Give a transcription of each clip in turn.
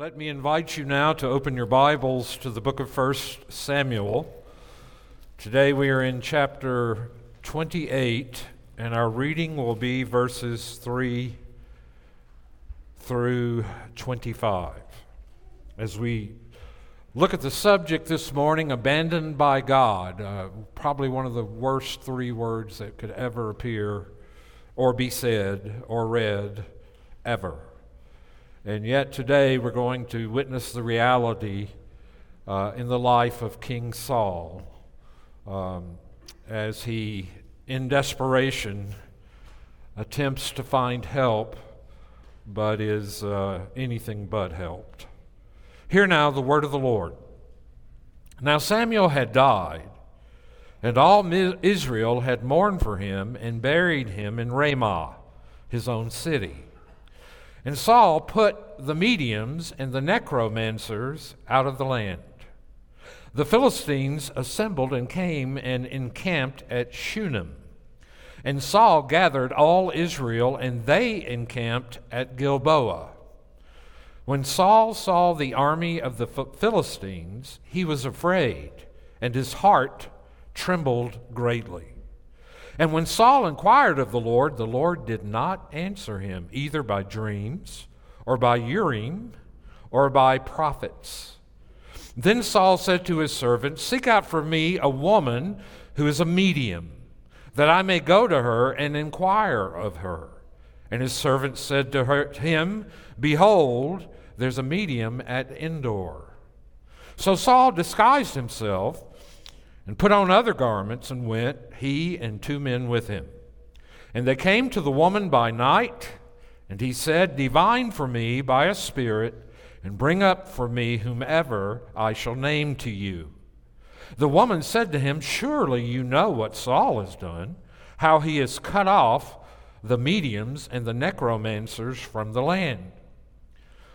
Let me invite you now to open your Bibles to the book of 1 Samuel. Today we are in chapter 28, and our reading will be verses 3 through 25. As we look at the subject this morning, abandoned by God, uh, probably one of the worst three words that could ever appear or be said or read ever. And yet today we're going to witness the reality uh, in the life of King Saul um, as he, in desperation, attempts to find help, but is uh, anything but helped. Hear now the word of the Lord. Now Samuel had died, and all Israel had mourned for him and buried him in Ramah, his own city. And Saul put the mediums and the necromancers out of the land. The Philistines assembled and came and encamped at Shunem. And Saul gathered all Israel, and they encamped at Gilboa. When Saul saw the army of the Philistines, he was afraid, and his heart trembled greatly. And when Saul inquired of the Lord, the Lord did not answer him, either by dreams, or by Urim, or by prophets. Then Saul said to his servant, Seek out for me a woman who is a medium, that I may go to her and inquire of her. And his servant said to her, him, Behold, there's a medium at Endor. So Saul disguised himself and put on other garments and went, he and two men with him. And they came to the woman by night, and he said, Divine for me by a spirit, and bring up for me whomever I shall name to you. The woman said to him, Surely you know what Saul has done, how he has cut off the mediums and the necromancers from the land.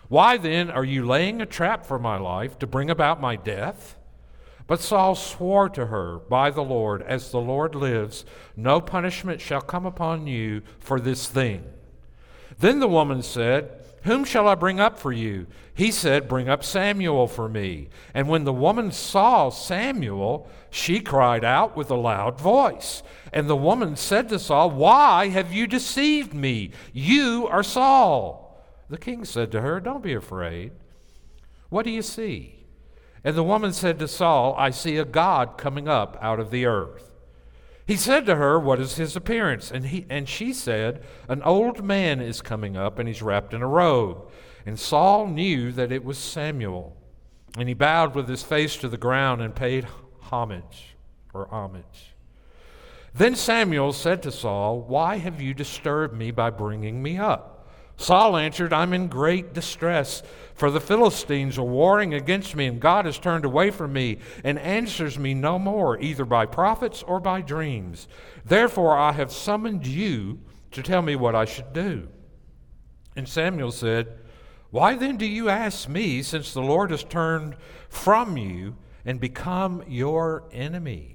Why then are you laying a trap for my life to bring about my death? But Saul swore to her by the Lord, As the Lord lives, no punishment shall come upon you for this thing. Then the woman said, Whom shall I bring up for you? He said, Bring up Samuel for me. And when the woman saw Samuel, she cried out with a loud voice. And the woman said to Saul, Why have you deceived me? You are Saul. The king said to her, Don't be afraid. What do you see? And the woman said to Saul, I see a God coming up out of the earth. He said to her, What is his appearance? And, he, and she said, An old man is coming up, and he's wrapped in a robe. And Saul knew that it was Samuel. And he bowed with his face to the ground and paid homage or homage. Then Samuel said to Saul, Why have you disturbed me by bringing me up? Saul answered, I'm in great distress, for the Philistines are warring against me, and God has turned away from me and answers me no more, either by prophets or by dreams. Therefore, I have summoned you to tell me what I should do. And Samuel said, Why then do you ask me, since the Lord has turned from you and become your enemy?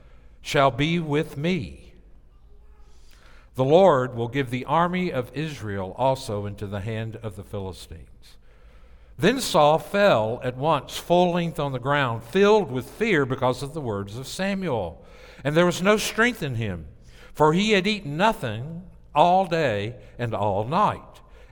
shall be with me. The Lord will give the army of Israel also into the hand of the Philistines. Then Saul fell at once, full length on the ground, filled with fear because of the words of Samuel. And there was no strength in him, for he had eaten nothing all day and all night.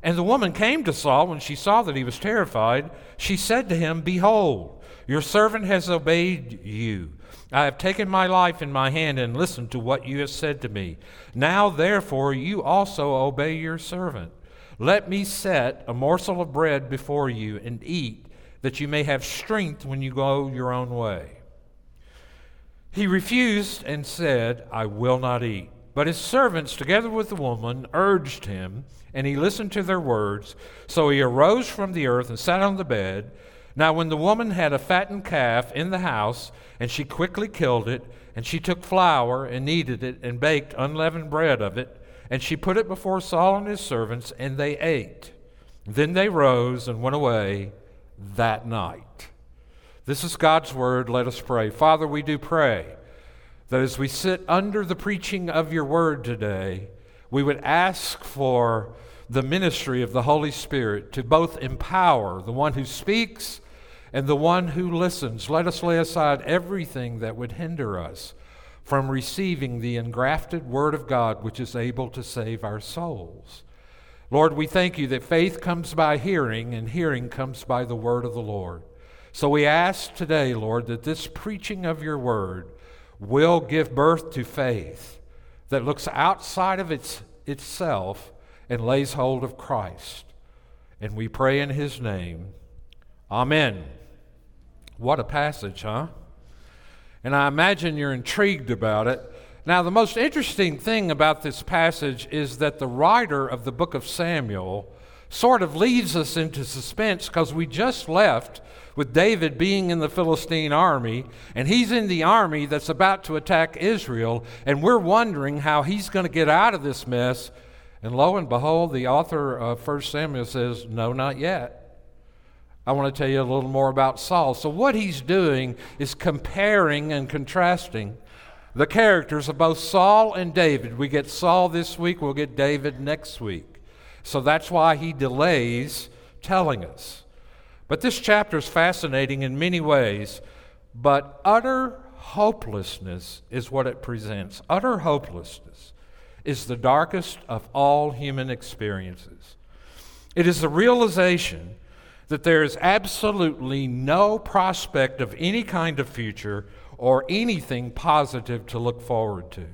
And the woman came to Saul when she saw that he was terrified. She said to him, Behold, your servant has obeyed you. I have taken my life in my hand and listened to what you have said to me. Now, therefore, you also obey your servant. Let me set a morsel of bread before you and eat, that you may have strength when you go your own way. He refused and said, I will not eat. But his servants, together with the woman, urged him, and he listened to their words. So he arose from the earth and sat on the bed. Now, when the woman had a fattened calf in the house, and she quickly killed it, and she took flour and kneaded it, and baked unleavened bread of it, and she put it before Saul and his servants, and they ate. Then they rose and went away that night. This is God's word. Let us pray. Father, we do pray that as we sit under the preaching of your word today, we would ask for the ministry of the Holy Spirit to both empower the one who speaks and the one who listens. Let us lay aside everything that would hinder us from receiving the engrafted Word of God, which is able to save our souls. Lord, we thank you that faith comes by hearing, and hearing comes by the Word of the Lord. So we ask today, Lord, that this preaching of your Word will give birth to faith that looks outside of its, itself and lays hold of Christ. And we pray in his name. Amen. What a passage, huh? And I imagine you're intrigued about it. Now, the most interesting thing about this passage is that the writer of the book of Samuel sort of leaves us into suspense because we just left with David being in the Philistine army, and he's in the army that's about to attack Israel, and we're wondering how he's going to get out of this mess. And lo and behold, the author of 1 Samuel says, No, not yet. I want to tell you a little more about Saul. So, what he's doing is comparing and contrasting the characters of both Saul and David. We get Saul this week, we'll get David next week. So that's why he delays telling us. But this chapter is fascinating in many ways, but utter hopelessness is what it presents. Utter hopelessness is the darkest of all human experiences. It is the realization that there is absolutely no prospect of any kind of future or anything positive to look forward to.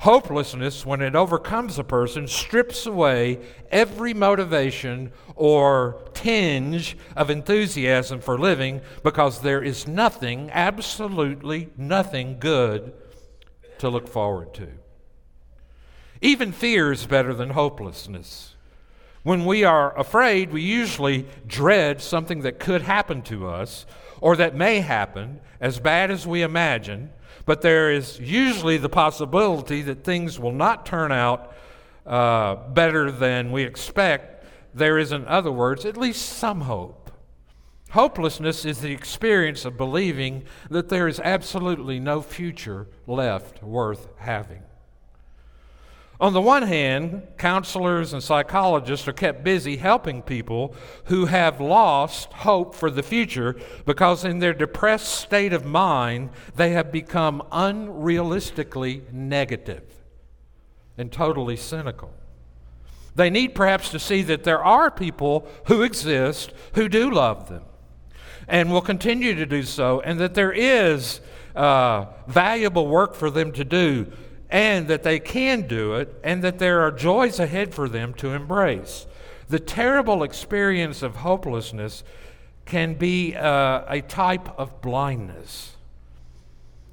Hopelessness, when it overcomes a person, strips away every motivation or tinge of enthusiasm for living because there is nothing, absolutely nothing good to look forward to. Even fear is better than hopelessness. When we are afraid, we usually dread something that could happen to us or that may happen, as bad as we imagine, but there is usually the possibility that things will not turn out uh, better than we expect. There is, in other words, at least some hope. Hopelessness is the experience of believing that there is absolutely no future left worth having. On the one hand, counselors and psychologists are kept busy helping people who have lost hope for the future because, in their depressed state of mind, they have become unrealistically negative and totally cynical. They need perhaps to see that there are people who exist who do love them and will continue to do so, and that there is uh, valuable work for them to do and that they can do it, and that there are joys ahead for them to embrace. The terrible experience of hopelessness can be uh, a type of blindness.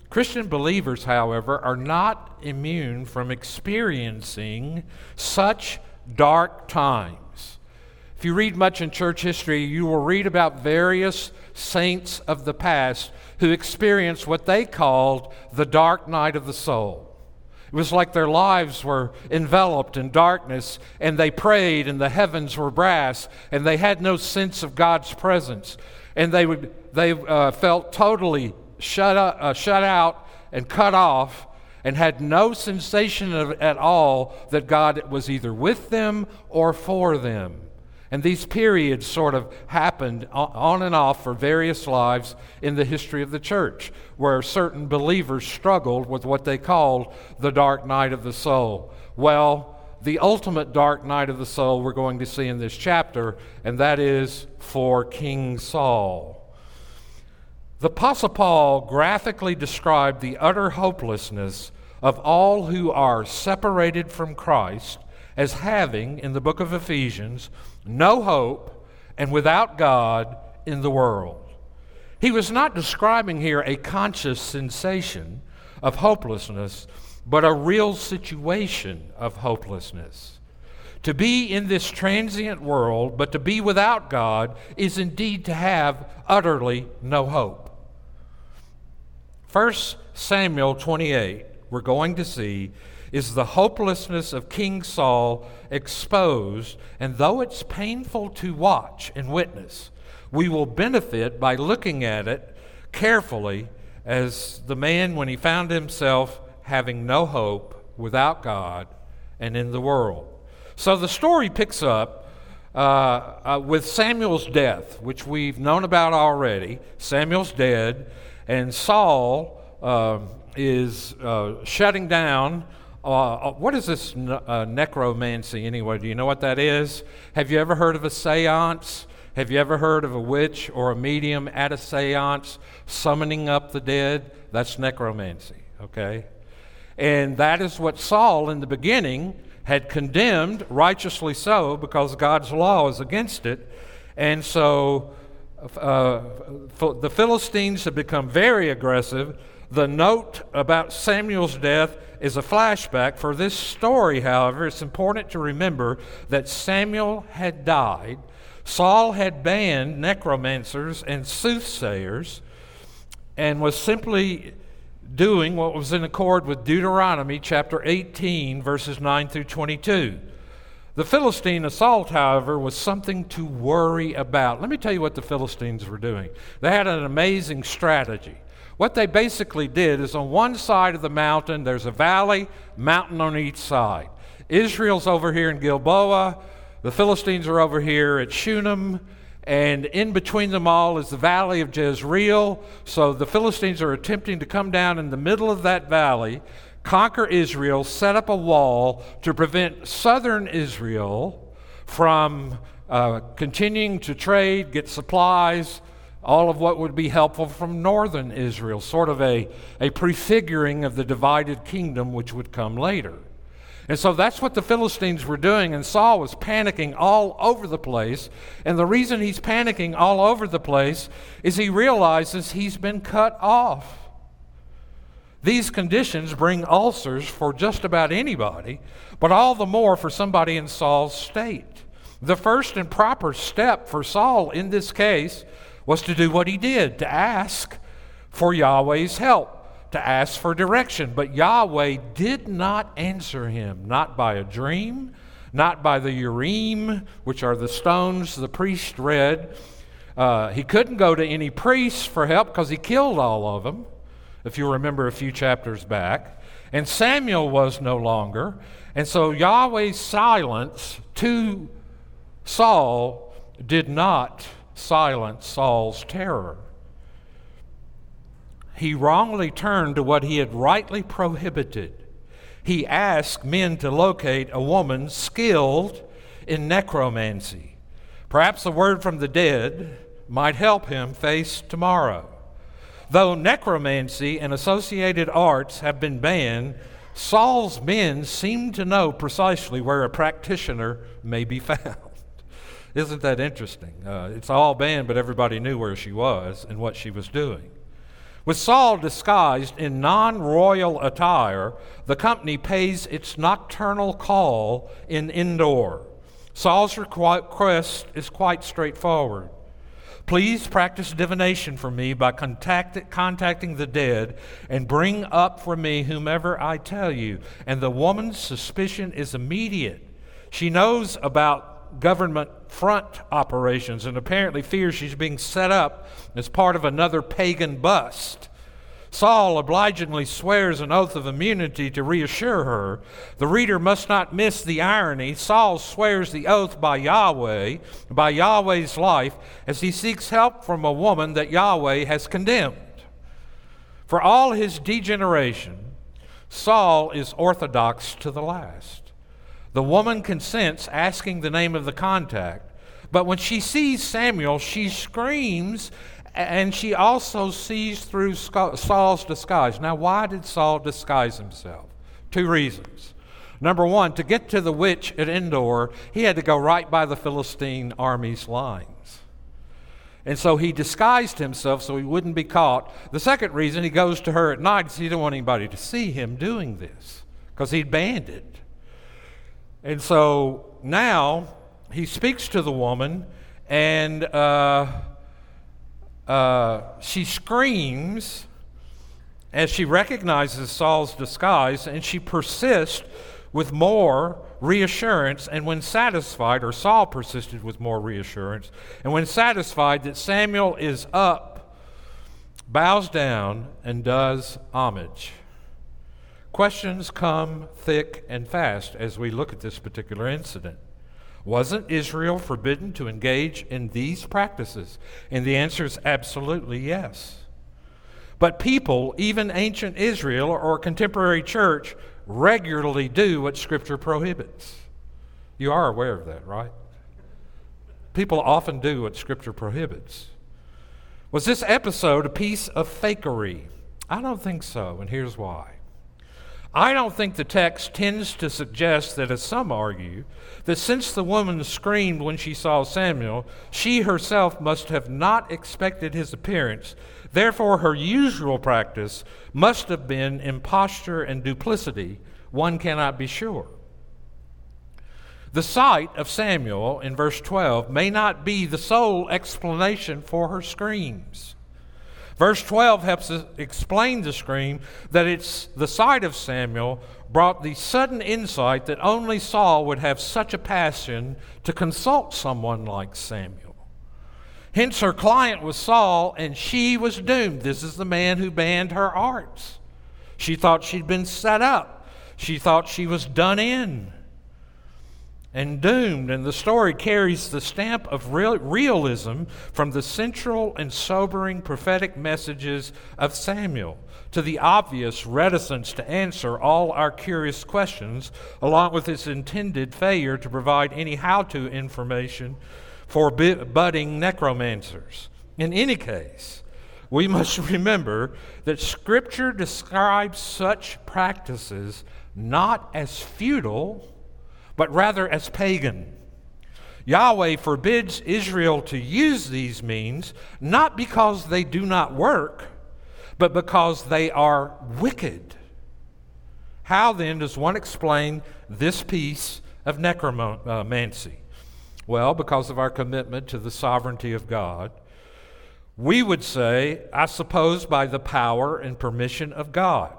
Christian believers, however, are not immune from experiencing such dark times. If you read much in church history, you will read about various saints of the past who experienced what they called the dark night of the soul. It was like their lives were enveloped in darkness, and they prayed, and the heavens were brass, and they had no sense of God's presence. And they, would, they uh, felt totally shut, up, uh, shut out and cut off, and had no sensation of, at all that God was either with them or for them. And these periods sort of happened on and off for various lives in the history of the church, where certain believers struggled with what they called the dark night of the soul. Well, the ultimate dark night of the soul we're going to see in this chapter, and that is for King Saul. The Apostle Paul graphically described the utter hopelessness of all who are separated from Christ as having, in the book of Ephesians, no hope and without God in the world. He was not describing here a conscious sensation of hopelessness, but a real situation of hopelessness. To be in this transient world, but to be without God, is indeed to have utterly no hope. 1 Samuel 28, we're going to see, is the hopelessness of King Saul exposed, and though it's painful to watch and witness, we will benefit by looking at it carefully as the man when he found himself having no hope without God and in the world. So the story picks up uh, uh, with Samuel's death, which we've known about already. Samuel's dead, and Saul uh, is shutting down. Uh, uh, what is this necromancy anyway? Do you know what that is? Have you ever heard of a seance? Have you ever heard of a witch or a medium at a seance summoning up the dead? That's necromancy, okay? And that is what Saul in the beginning had condemned, righteously so, because God's law is against it. And so uh, the Philistines have become very aggressive. The note about Samuel's death is a flashback. For this story, however, it's important to remember that Samuel had died Saul had banned necromancers and soothsayers and was simply doing what was in accord with Deuteronomy chapter 18, verses 9 through 22. The Philistine assault, however, was something to worry about. Let me tell you what the Philistines were doing. They had an amazing strategy. What they basically did is on one side of the mountain, there's a valley, mountain on each side. Israel's over here in Gilboa, the Philistines are over here at Shunem, and in between them all is the valley of Jezreel. So the Philistines are attempting to come down in the middle of that valley, conquer Israel, set up a wall to prevent southern Israel from uh, continuing to trade, get supplies, all of what would be helpful from northern Israel, sort of a, a prefiguring of the divided kingdom which would come later. And so that's what the Philistines were doing, and Saul was panicking all over the place. And the reason he's panicking all over the place is he realizes he's been cut off. These conditions bring ulcers for just about anybody, but all the more for somebody in Saul's state. The first and proper step for Saul in this case was to do what he did to ask for Yahweh's help to ask for direction. But Yahweh did not answer him, not by a dream, not by the Urim, which are the stones the priest read. Uh, he couldn't go to any priests for help because he killed all of them, if you remember a few chapters back. And Samuel was no longer. And so Yahweh's silence to Saul did not silence Saul's terror he wrongly turned to what he had rightly prohibited. He asked men to locate a woman skilled in necromancy. Perhaps a word from the dead might help him face tomorrow. Though necromancy and associated arts have been banned, Saul's men seem to know precisely where a practitioner may be found. Isn't that interesting? Uh, it's all banned, but everybody knew where she was and what she was doing. With Saul disguised in non royal attire, the company pays its nocturnal call in Endor. Saul's request is quite straightforward. Please practice divination for me by contact, contacting the dead and bring up for me whomever I tell you. And the woman's suspicion is immediate. She knows about government front operations and apparently fears she's being set up as part of another pagan bust. Saul obligingly swears an oath of immunity to reassure her. The reader must not miss the irony. Saul swears the oath by Yahweh, by Yahweh's life, as he seeks help from a woman that Yahweh has condemned. For all his degeneration, Saul is orthodox to the last. The woman consents, asking the name of the contact. But when she sees Samuel, she screams, and she also sees through Saul's disguise. Now, why did Saul disguise himself? Two reasons. Number one, to get to the witch at Endor, he had to go right by the Philistine army's lines. And so he disguised himself so he wouldn't be caught. The second reason he goes to her at night is he didn't want anybody to see him doing this because he'd banned. And so now he speaks to the woman and uh, uh, she screams as she recognizes Saul's disguise and she persists with more reassurance. And when satisfied, or Saul persisted with more reassurance, and when satisfied that Samuel is up, bows down and does homage. Questions come thick and fast as we look at this particular incident. Wasn't Israel forbidden to engage in these practices? And the answer is absolutely yes. But people, even ancient Israel or contemporary church, regularly do what Scripture prohibits. You are aware of that, right? People often do what Scripture prohibits. Was this episode a piece of fakery? I don't think so, and here's why. I don't think the text tends to suggest that, as some argue, that since the woman screamed when she saw Samuel, she herself must have not expected his appearance. Therefore, her usual practice must have been imposture and duplicity. One cannot be sure. The sight of Samuel in verse 12 may not be the sole explanation for her screams. Verse 12 helps us explain the scream that it's the sight of Samuel brought the sudden insight that only Saul would have such a passion to consult someone like Samuel. Hence, her client was Saul, and she was doomed. This is the man who banned her arts. She thought she'd been set up, she thought she was done in and doomed. And the story carries the stamp of real, realism from the central and sobering prophetic messages of Samuel to the obvious reticence to answer all our curious questions, along with its intended failure to provide any how to information for budding necromancers. In any case, we must remember that Scripture describes such practices not as futile but rather as pagan. Yahweh forbids Israel to use these means not because they do not work, but because they are wicked. How then does one explain this piece of necromancy? Well, because of our commitment to the sovereignty of God. We would say, I suppose, by the power and permission of God.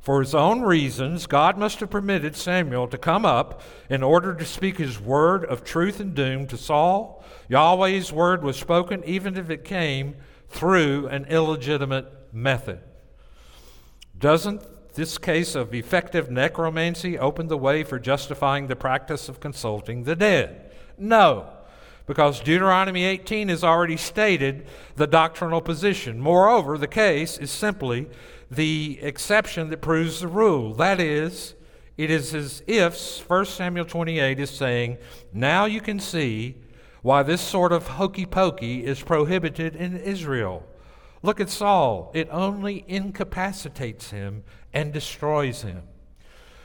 For his own reasons, God must have permitted Samuel to come up in order to speak his word of truth and doom to Saul. Yahweh's word was spoken even if it came through an illegitimate method. Doesn't this case of effective necromancy open the way for justifying the practice of consulting the dead? No, because Deuteronomy 18 has already stated the doctrinal position. Moreover, the case is simply the exception that proves the rule. That is, it is as if 1 Samuel 28 is saying, now you can see why this sort of hokey pokey is prohibited in Israel. Look at Saul. It only incapacitates him and destroys him.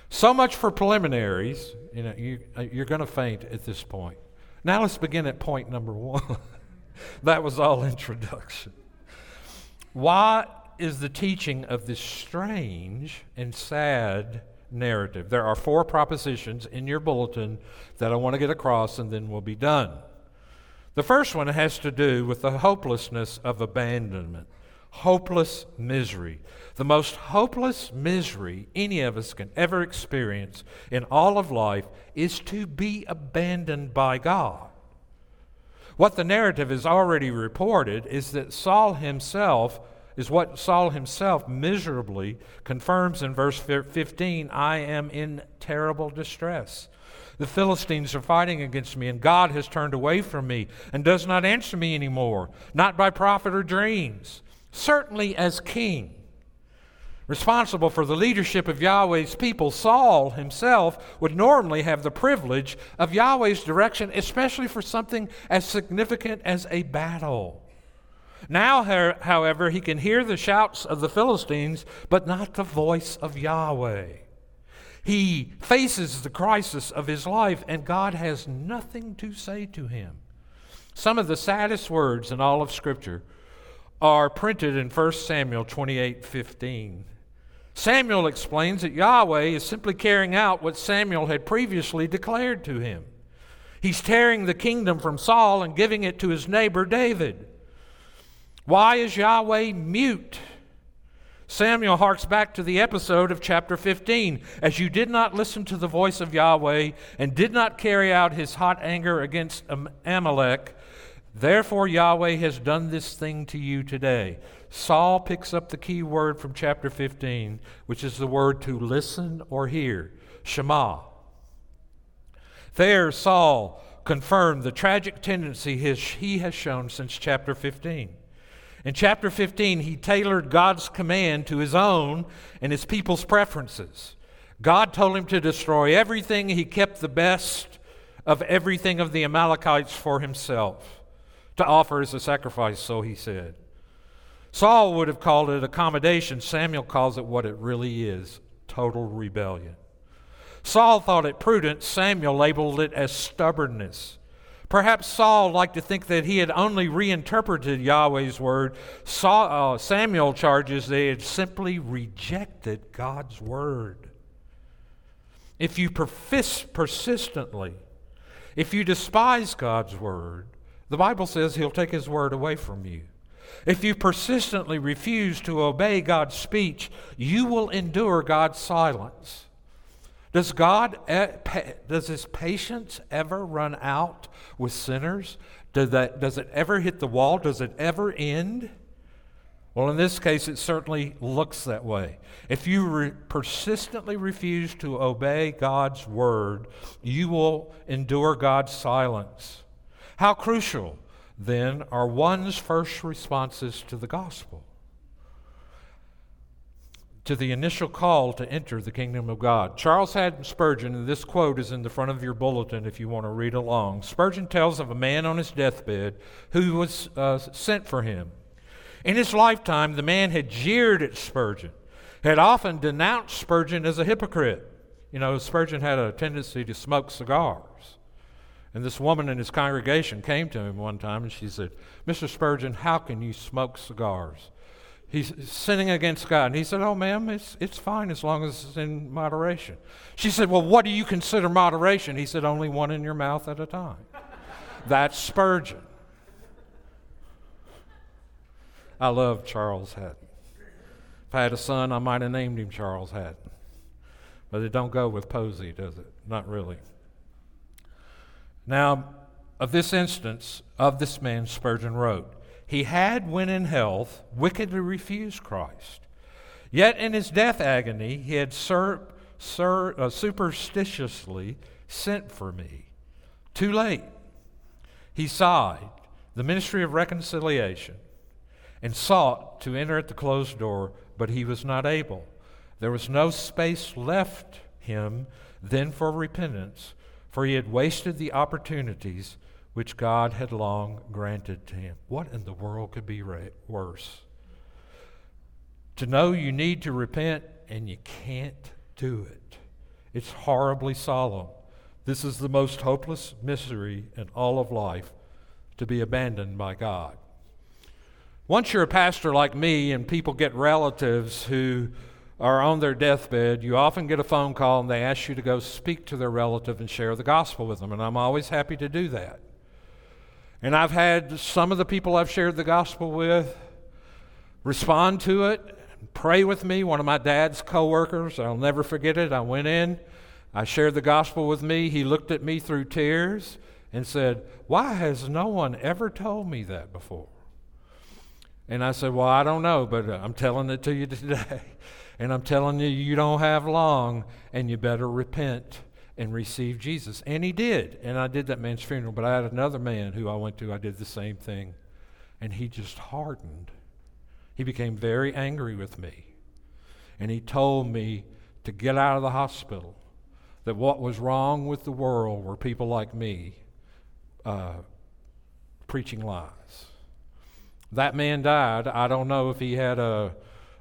So much for preliminaries. You know, you, you're going to faint at this point. Now let's begin at point number one. that was all introduction. Why is the teaching of this strange and sad narrative. There are four propositions in your bulletin that I want to get across, and then we'll be done. The first one has to do with the hopelessness of abandonment, hopeless misery. The most hopeless misery any of us can ever experience in all of life is to be abandoned by God. What the narrative has already reported is that Saul himself is what Saul himself miserably confirms in verse 15 I am in terrible distress. The Philistines are fighting against me, and God has turned away from me and does not answer me anymore, not by prophet or dreams. Certainly, as king, responsible for the leadership of Yahweh's people, Saul himself would normally have the privilege of Yahweh's direction, especially for something as significant as a battle. Now, however, he can hear the shouts of the Philistines, but not the voice of Yahweh. He faces the crisis of his life, and God has nothing to say to him. Some of the saddest words in all of Scripture are printed in 1 Samuel 28 15. Samuel explains that Yahweh is simply carrying out what Samuel had previously declared to him. He's tearing the kingdom from Saul and giving it to his neighbor David. Why is Yahweh mute? Samuel harks back to the episode of chapter 15. As you did not listen to the voice of Yahweh and did not carry out his hot anger against Amalek, therefore Yahweh has done this thing to you today. Saul picks up the key word from chapter 15, which is the word to listen or hear Shema. There, Saul confirmed the tragic tendency his, he has shown since chapter 15. In chapter 15, he tailored God's command to his own and his people's preferences. God told him to destroy everything, he kept the best of everything of the Amalekites for himself, to offer as a sacrifice, so he said. Saul would have called it accommodation. Samuel calls it what it really is total rebellion. Saul thought it prudent. Samuel labeled it as stubbornness. Perhaps Saul liked to think that he had only reinterpreted Yahweh's word. Saul, uh, Samuel charges they had simply rejected God's word. If you persist persistently, if you despise God's word, the Bible says he'll take his word away from you. If you persistently refuse to obey God's speech, you will endure God's silence. Does God eh, does his patience ever run out with sinners? Does, that, does it ever hit the wall? Does it ever end? Well, in this case, it certainly looks that way. If you re- persistently refuse to obey God's word, you will endure God's silence. How crucial then, are one's first responses to the gospel, to the initial call to enter the kingdom of God. Charles Haddon Spurgeon, and this quote is in the front of your bulletin if you want to read along. Spurgeon tells of a man on his deathbed who was uh, sent for him. In his lifetime, the man had jeered at Spurgeon, had often denounced Spurgeon as a hypocrite. You know, Spurgeon had a tendency to smoke cigars. And this woman in his congregation came to him one time and she said, Mr. Spurgeon, how can you smoke cigars? He's sinning against God. And he said, Oh, ma'am, it's, it's fine as long as it's in moderation. She said, Well, what do you consider moderation? He said, Only one in your mouth at a time. That's Spurgeon. I love Charles Haddon. If I had a son, I might have named him Charles Haddon. But it don't go with Posey, does it? Not really. Now, of this instance, of this man, Spurgeon wrote, He had, when in health, wickedly refused Christ. Yet in his death agony, he had sur- sur- uh, superstitiously sent for me. Too late. He sighed, the ministry of reconciliation, and sought to enter at the closed door, but he was not able. There was no space left him then for repentance for he had wasted the opportunities which God had long granted to him. What in the world could be worse? To know you need to repent and you can't do it. It's horribly solemn. This is the most hopeless misery in all of life to be abandoned by God. Once you're a pastor like me and people get relatives who are on their deathbed, you often get a phone call and they ask you to go speak to their relative and share the gospel with them. And I'm always happy to do that. And I've had some of the people I've shared the gospel with respond to it, pray with me. One of my dad's coworkers, I'll never forget it. I went in, I shared the gospel with me. He looked at me through tears and said, Why has no one ever told me that before? And I said, Well, I don't know, but I'm telling it to you today. And I'm telling you, you don't have long, and you better repent and receive Jesus. And he did. And I did that man's funeral. But I had another man who I went to, I did the same thing. And he just hardened. He became very angry with me. And he told me to get out of the hospital. That what was wrong with the world were people like me uh, preaching lies. That man died. I don't know if he had a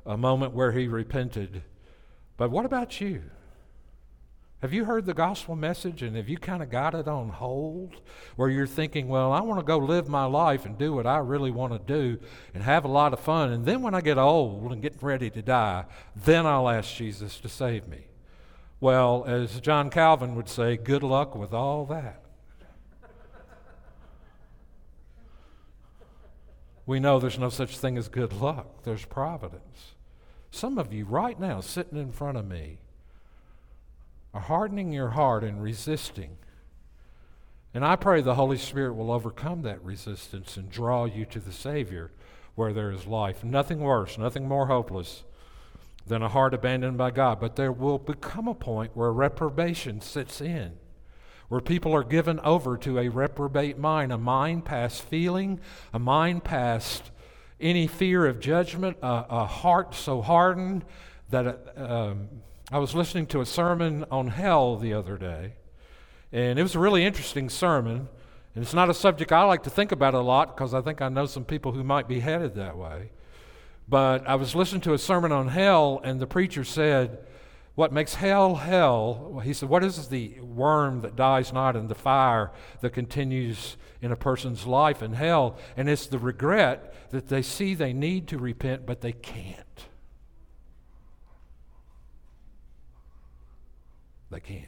a moment where he repented. But what about you? Have you heard the gospel message and have you kind of got it on hold where you're thinking, well, I want to go live my life and do what I really want to do and have a lot of fun. And then when I get old and get ready to die, then I'll ask Jesus to save me. Well, as John Calvin would say, good luck with all that. We know there's no such thing as good luck, there's providence. Some of you right now sitting in front of me are hardening your heart and resisting. And I pray the Holy Spirit will overcome that resistance and draw you to the Savior where there is life. Nothing worse, nothing more hopeless than a heart abandoned by God. But there will become a point where reprobation sits in, where people are given over to a reprobate mind, a mind past feeling, a mind past any fear of judgment, a, a heart so hardened that. Um, I was listening to a sermon on hell the other day, and it was a really interesting sermon. And it's not a subject I like to think about a lot because I think I know some people who might be headed that way. But I was listening to a sermon on hell, and the preacher said, What makes hell hell? He said, What is the worm that dies not and the fire that continues in a person's life in hell? And it's the regret that they see they need to repent, but they can't. They can't.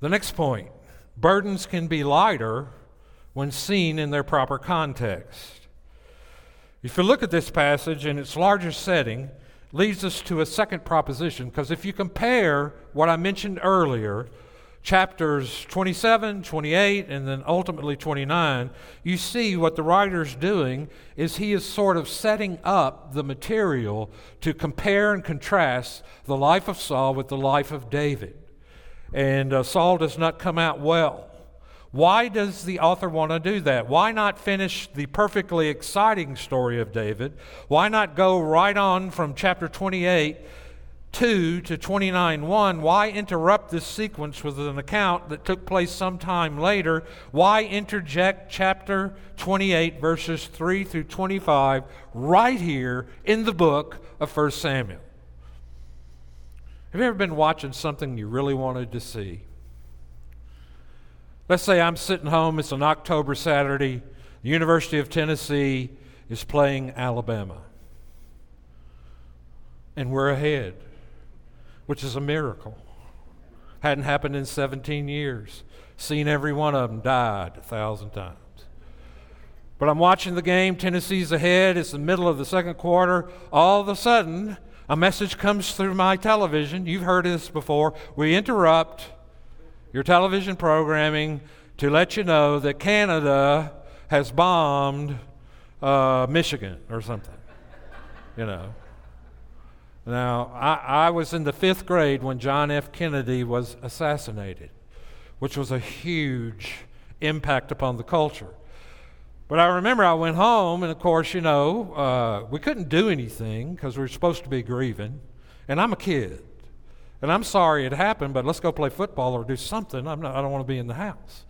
The next point burdens can be lighter when seen in their proper context. If you look at this passage in its larger setting, leads us to a second proposition because if you compare what I mentioned earlier chapters 27, 28, and then ultimately 29, you see what the writer's doing is he is sort of setting up the material to compare and contrast the life of Saul with the life of David. And uh, Saul does not come out well. Why does the author want to do that? Why not finish the perfectly exciting story of David? Why not go right on from chapter 28 2 to 29 1, why interrupt this sequence with an account that took place sometime later? Why interject chapter 28, verses 3 through 25, right here in the book of 1 Samuel? Have you ever been watching something you really wanted to see? Let's say I'm sitting home, it's an October Saturday, the University of Tennessee is playing Alabama, and we're ahead which is a miracle. Hadn't happened in 17 years. Seen every one of them died a thousand times. But I'm watching the game. Tennessee's ahead. It's the middle of the second quarter. All of a sudden, a message comes through my television. You've heard this before. We interrupt your television programming to let you know that Canada has bombed uh, Michigan or something. You know. Now, I, I was in the fifth grade when John F. Kennedy was assassinated, which was a huge impact upon the culture. But I remember I went home, and of course, you know, uh, we couldn't do anything because we were supposed to be grieving. And I'm a kid. And I'm sorry it happened, but let's go play football or do something. I'm not, I don't want to be in the house.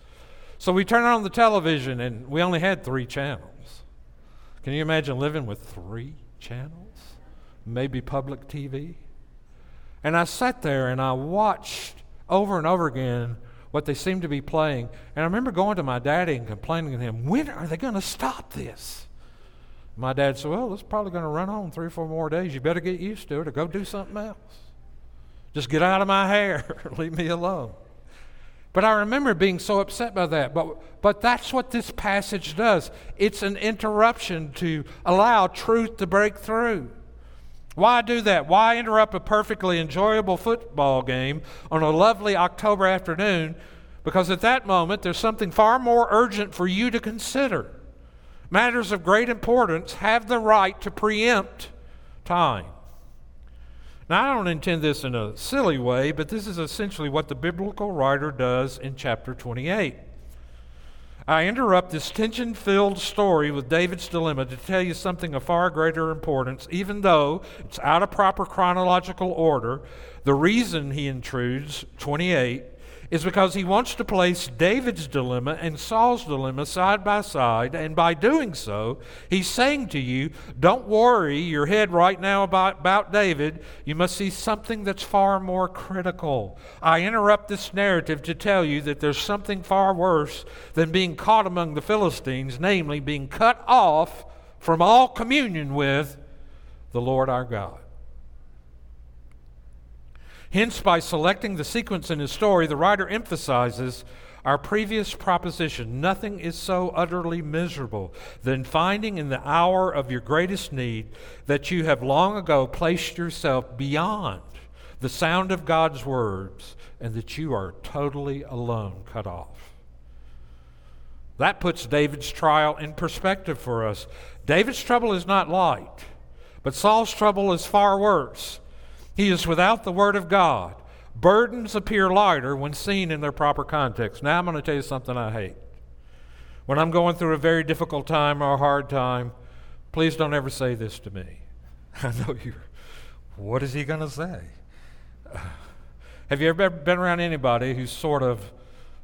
So we turned on the television, and we only had three channels. Can you imagine living with three channels? maybe public TV. And I sat there and I watched over and over again what they seemed to be playing. And I remember going to my daddy and complaining to him, when are they going to stop this? My dad said, Well, it's probably going to run on three or four more days. You better get used to it or go do something else. Just get out of my hair. Leave me alone. But I remember being so upset by that. But, but that's what this passage does it's an interruption to allow truth to break through. Why do that? Why interrupt a perfectly enjoyable football game on a lovely October afternoon? Because at that moment, there's something far more urgent for you to consider. Matters of great importance have the right to preempt time. Now, I don't intend this in a silly way, but this is essentially what the biblical writer does in chapter 28. I interrupt this tension filled story with David's dilemma to tell you something of far greater importance, even though it's out of proper chronological order. The reason he intrudes, 28, is because he wants to place David's dilemma and Saul's dilemma side by side, and by doing so, he's saying to you, don't worry your head right now about, about David. You must see something that's far more critical. I interrupt this narrative to tell you that there's something far worse than being caught among the Philistines, namely being cut off from all communion with the Lord our God. Hence, by selecting the sequence in his story, the writer emphasizes our previous proposition nothing is so utterly miserable than finding in the hour of your greatest need that you have long ago placed yourself beyond the sound of God's words and that you are totally alone, cut off. That puts David's trial in perspective for us. David's trouble is not light, but Saul's trouble is far worse. He is without the Word of God. Burdens appear lighter when seen in their proper context. Now, I'm going to tell you something I hate. When I'm going through a very difficult time or a hard time, please don't ever say this to me. I know you. What is he going to say? Have you ever been around anybody who sort of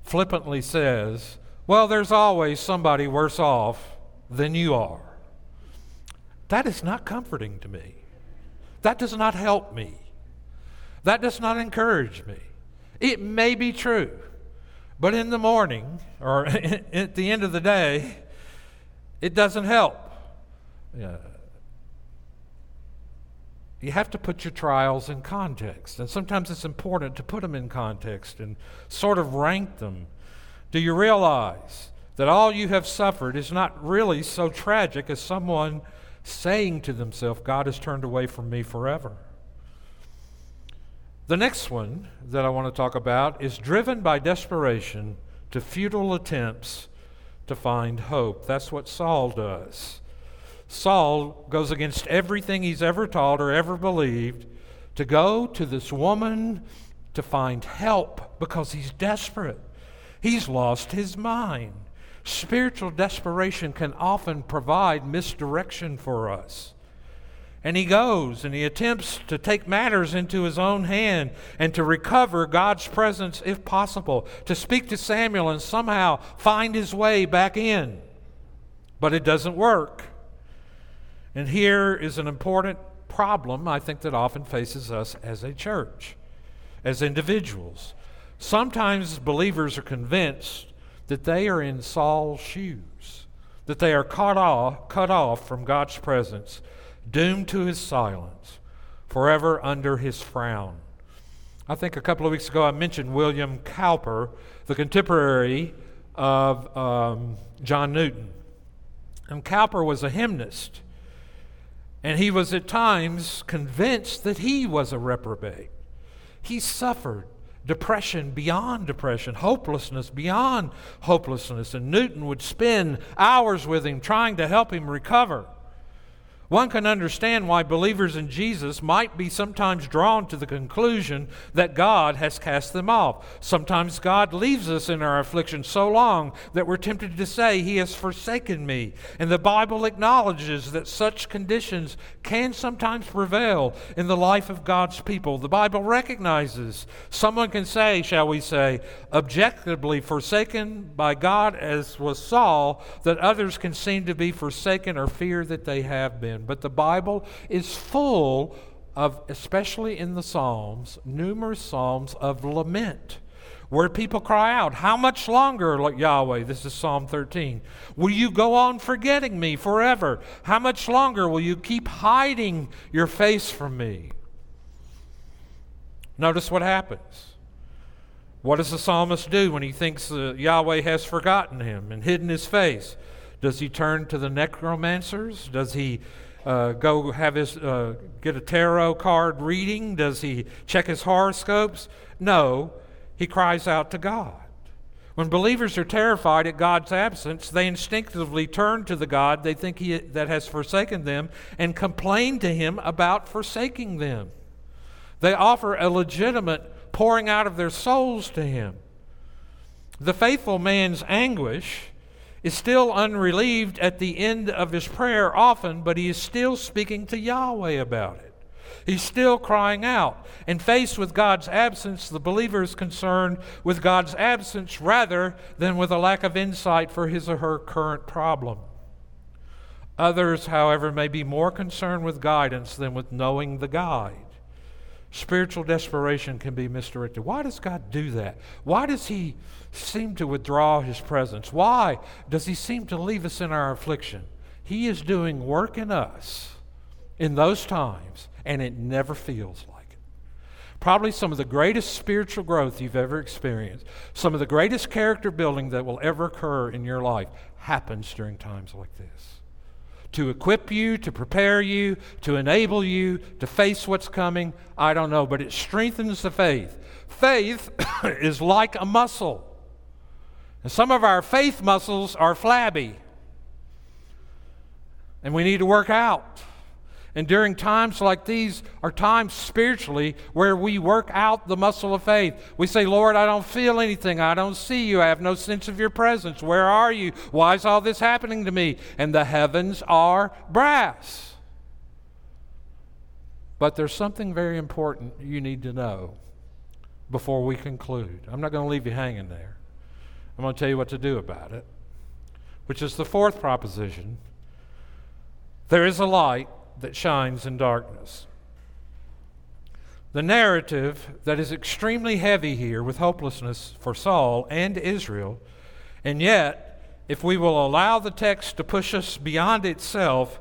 flippantly says, Well, there's always somebody worse off than you are? That is not comforting to me. That does not help me. That does not encourage me. It may be true, but in the morning or at the end of the day, it doesn't help. You have to put your trials in context, and sometimes it's important to put them in context and sort of rank them. Do you realize that all you have suffered is not really so tragic as someone saying to themselves, God has turned away from me forever. The next one that I want to talk about is driven by desperation to futile attempts to find hope. That's what Saul does. Saul goes against everything he's ever taught or ever believed to go to this woman to find help because he's desperate. He's lost his mind. Spiritual desperation can often provide misdirection for us. And he goes and he attempts to take matters into his own hand and to recover God's presence if possible, to speak to Samuel and somehow find his way back in. But it doesn't work. And here is an important problem I think that often faces us as a church, as individuals. Sometimes believers are convinced that they are in Saul's shoes, that they are cut off, cut off from God's presence, doomed to his silence, forever under his frown. I think a couple of weeks ago I mentioned William Cowper, the contemporary of um, John Newton. And Cowper was a hymnist, and he was at times convinced that he was a reprobate. He suffered depression beyond depression, hopelessness beyond hopelessness. And Newton would spend hours with him trying to help him recover. One can understand why believers in Jesus might be sometimes drawn to the conclusion that God has cast them off. Sometimes God leaves us in our affliction so long that we're tempted to say, He has forsaken me. And the Bible acknowledges that such conditions can sometimes prevail in the life of God's people. The Bible recognizes someone can say, shall we say, objectively forsaken by God, as was Saul, that others can seem to be forsaken or fear that they have been. But the Bible is full of, especially in the Psalms, numerous Psalms of lament where people cry out, How much longer, Yahweh? This is Psalm 13. Will you go on forgetting me forever? How much longer will you keep hiding your face from me? Notice what happens. What does the psalmist do when he thinks uh, Yahweh has forgotten him and hidden his face? Does he turn to the necromancers? Does he uh, go have his uh, get a tarot card reading? Does he check his horoscopes? No, he cries out to God. When believers are terrified at God's absence, they instinctively turn to the God they think he, that has forsaken them and complain to him about forsaking them. They offer a legitimate pouring out of their souls to him. The faithful man's anguish is still unrelieved at the end of his prayer often, but he is still speaking to Yahweh about it. He's still crying out. And faced with God's absence, the believer is concerned with God's absence rather than with a lack of insight for his or her current problem. Others, however, may be more concerned with guidance than with knowing the guide. Spiritual desperation can be misdirected. Why does God do that? Why does He seem to withdraw His presence? Why does He seem to leave us in our affliction? He is doing work in us in those times, and it never feels like it. Probably some of the greatest spiritual growth you've ever experienced, some of the greatest character building that will ever occur in your life happens during times like this to equip you, to prepare you, to enable you to face what's coming. I don't know, but it strengthens the faith. Faith is like a muscle. And some of our faith muscles are flabby. And we need to work out. And during times like these are times spiritually where we work out the muscle of faith. We say, Lord, I don't feel anything. I don't see you. I have no sense of your presence. Where are you? Why is all this happening to me? And the heavens are brass. But there's something very important you need to know before we conclude. I'm not going to leave you hanging there. I'm going to tell you what to do about it, which is the fourth proposition. There is a light that shines in darkness. The narrative that is extremely heavy here with hopelessness for Saul and Israel, and yet, if we will allow the text to push us beyond itself,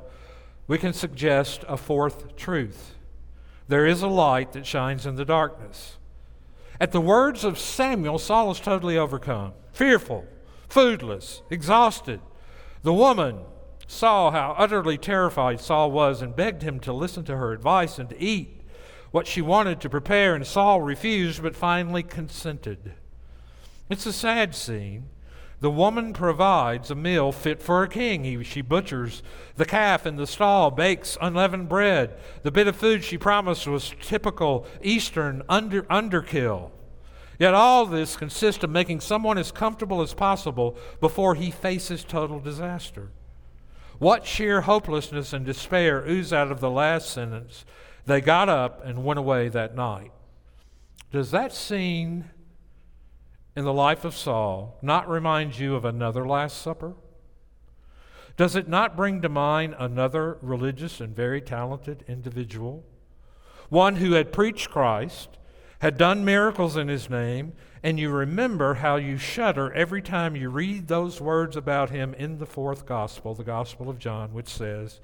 we can suggest a fourth truth. There is a light that shines in the darkness. At the words of Samuel, Saul is totally overcome, fearful, foodless, exhausted. The woman saw how utterly terrified Saul was and begged him to listen to her advice and to eat what she wanted to prepare, and Saul refused but finally consented. It's a sad scene. The woman provides a meal fit for a king. He, she butchers the calf in the stall, bakes unleavened bread. The bit of food she promised was typical Eastern under, underkill. Yet all this consists of making someone as comfortable as possible before he faces total disaster. What sheer hopelessness and despair ooze out of the last sentence. They got up and went away that night. Does that scene in the life of Saul not remind you of another Last Supper? Does it not bring to mind another religious and very talented individual? One who had preached Christ, had done miracles in his name, and you remember how you shudder every time you read those words about him in the fourth gospel, the Gospel of John, which says,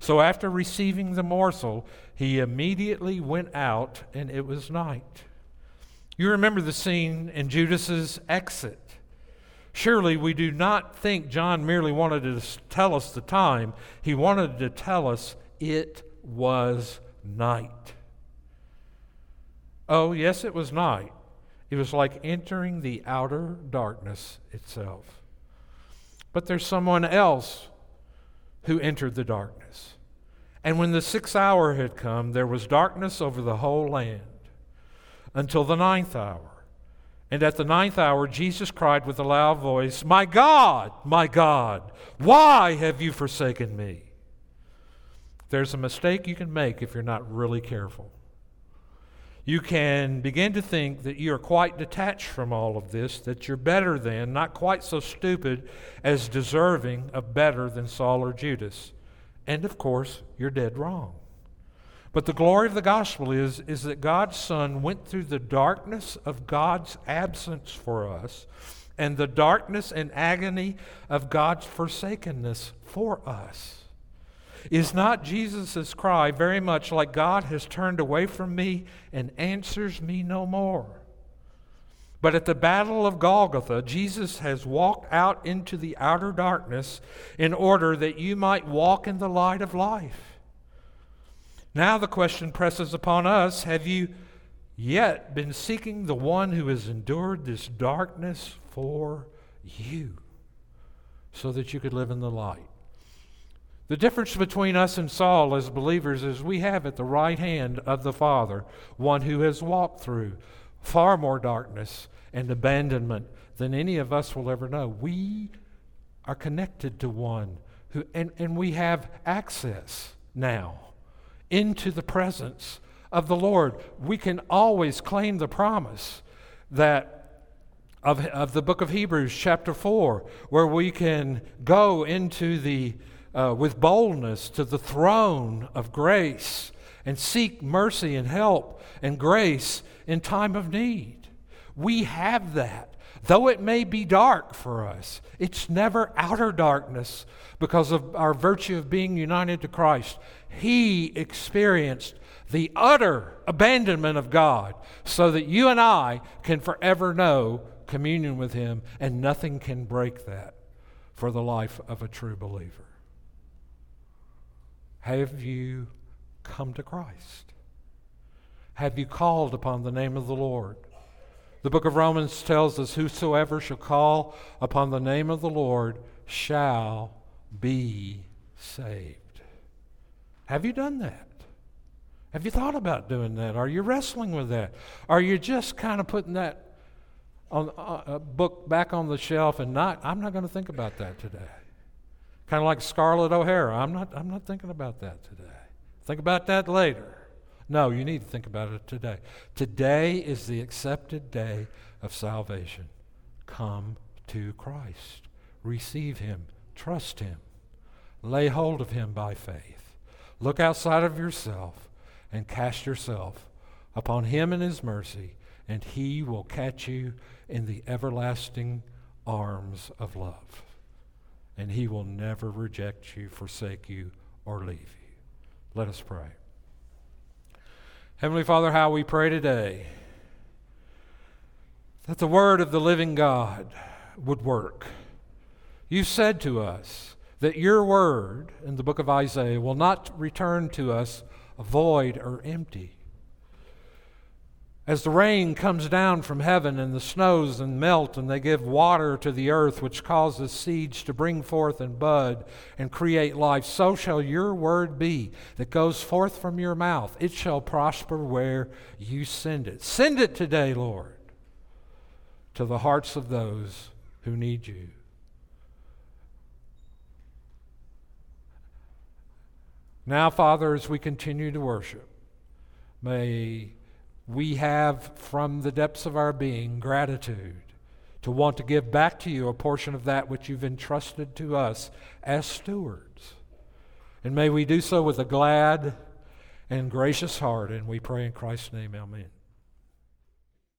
So after receiving the morsel, he immediately went out, and it was night. You remember the scene in Judas's exit. Surely we do not think John merely wanted to tell us the time, he wanted to tell us it was night. Oh, yes, it was night. It was like entering the outer darkness itself. But there's someone else who entered the darkness. And when the sixth hour had come, there was darkness over the whole land until the ninth hour. And at the ninth hour, Jesus cried with a loud voice, My God, my God, why have you forsaken me? There's a mistake you can make if you're not really careful you can begin to think that you are quite detached from all of this, that you're better than, not quite so stupid as deserving of better than Saul or Judas. And of course, you're dead wrong. But the glory of the gospel is, is that God's Son went through the darkness of God's absence for us and the darkness and agony of God's forsakenness for us. Is not Jesus' cry very much like God has turned away from me and answers me no more? But at the Battle of Golgotha, Jesus has walked out into the outer darkness in order that you might walk in the light of life. Now the question presses upon us have you yet been seeking the one who has endured this darkness for you so that you could live in the light? The difference between us and Saul as believers is we have at the right hand of the Father one who has walked through far more darkness and abandonment than any of us will ever know. We are connected to one who, and, and we have access now into the presence of the Lord. We can always claim the promise that of, of the book of Hebrews, chapter 4, where we can go into the, uh, with boldness to the throne of grace and seek mercy and help and grace in time of need. We have that. Though it may be dark for us, it's never outer darkness because of our virtue of being united to Christ. He experienced the utter abandonment of God so that you and I can forever know communion with Him, and nothing can break that for the life of a true believer. Have you come to Christ? Have you called upon the name of the Lord? The book of Romans tells us whosoever shall call upon the name of the Lord shall be saved. Have you done that? Have you thought about doing that? Are you wrestling with that? Are you just kind of putting that on uh, book back on the shelf and not I'm not going to think about that today. Kind of like Scarlett O'Hara. I'm not I'm not thinking about that today. Think about that later. No, you need to think about it today. Today is the accepted day of salvation. Come to Christ. Receive him. Trust him. Lay hold of him by faith. Look outside of yourself and cast yourself upon him and his mercy, and he will catch you in the everlasting arms of love. And he will never reject you, forsake you, or leave you. Let us pray. Heavenly Father, how we pray today that the word of the living God would work. You said to us that your word in the book of Isaiah will not return to us void or empty as the rain comes down from heaven and the snows and melt and they give water to the earth, which causes seeds to bring forth and bud and create life, so shall your word be that goes forth from your mouth. It shall prosper where you send it. Send it today, Lord, to the hearts of those who need you. Now, Father, as we continue to worship, may we have from the depths of our being gratitude to want to give back to you a portion of that which you've entrusted to us as stewards. And may we do so with a glad and gracious heart, and we pray in Christ's name, amen.